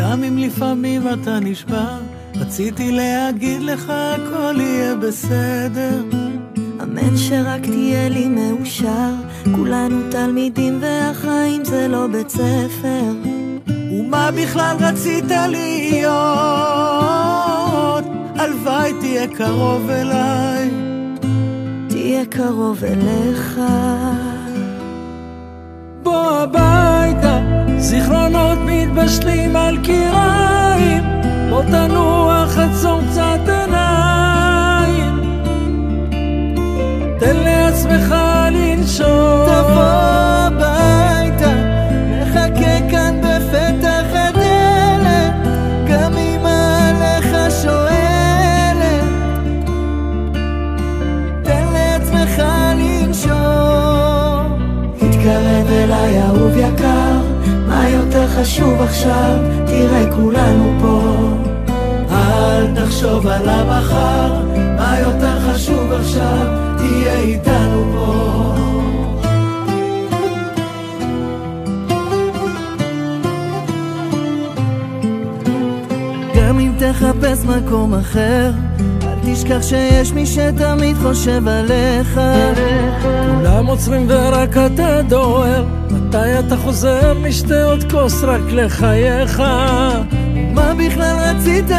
גם אם לפעמים אתה נשבר, רציתי להגיד לך הכל יהיה בסדר. אמן שרק תהיה לי מאושר, כולנו תלמידים והחיים זה לא בית ספר. ומה בכלל רצית להיות? הלוואי תהיה קרוב אליי. תהיה קרוב אליך. בוא הביתה, זיכרונות מתבשלים בוא תנוח, עצום קצת עיניים. תן לעצמך לנשום. תבוא הביתה, נחכה כאן בפתח הדלת, גם אמא עליך שואלת. תן לעצמך לנשום. תתקרב אליי אהוב יקר, מה יותר חשוב עכשיו? תראה כולנו פה. אל תחשוב על המחר, מה יותר חשוב עכשיו, תהיה איתנו פה. גם אם תחפש מקום אחר, אל תשכח שיש מי שתמיד חושב עליך. כולם עוצרים ורק אתה דוהר, מתי אתה חוזר? נשתה עוד כוס רק לחייך. מה בכלל רצית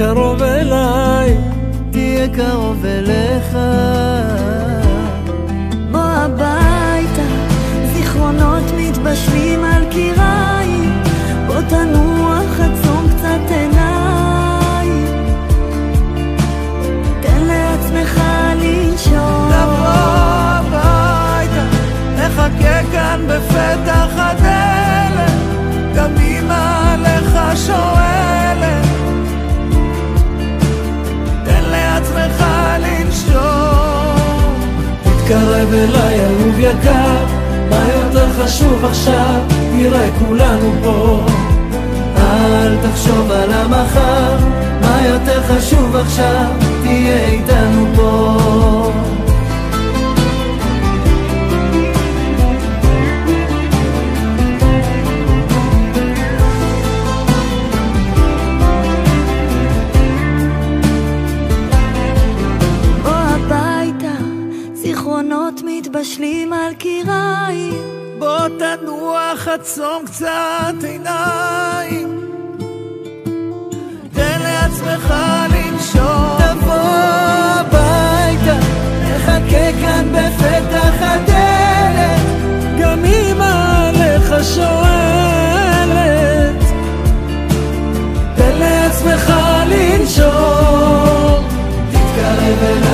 קרוב אליי. תהיה קרוב אליך. בוא הביתה, זיכרונות מתבשלים על קיריים, בוא תנוח, תתקרב אליי אהוב יקר, מה יותר חשוב עכשיו? תראה כולנו פה. אל תחשוב על המחר, מה יותר חשוב עכשיו? תהיה איתנו פה. מתבשלים על קיריים. בוא תנוח, עצום קצת עיניים. תן לעצמך לנשום. תבוא הביתה, נחכה כאן בפתח הדלת. גם אמא עליך שואלת. תן לעצמך לנשום. תתקרב אליי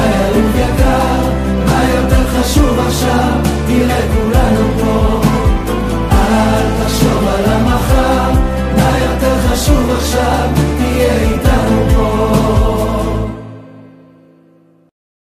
תחשוב על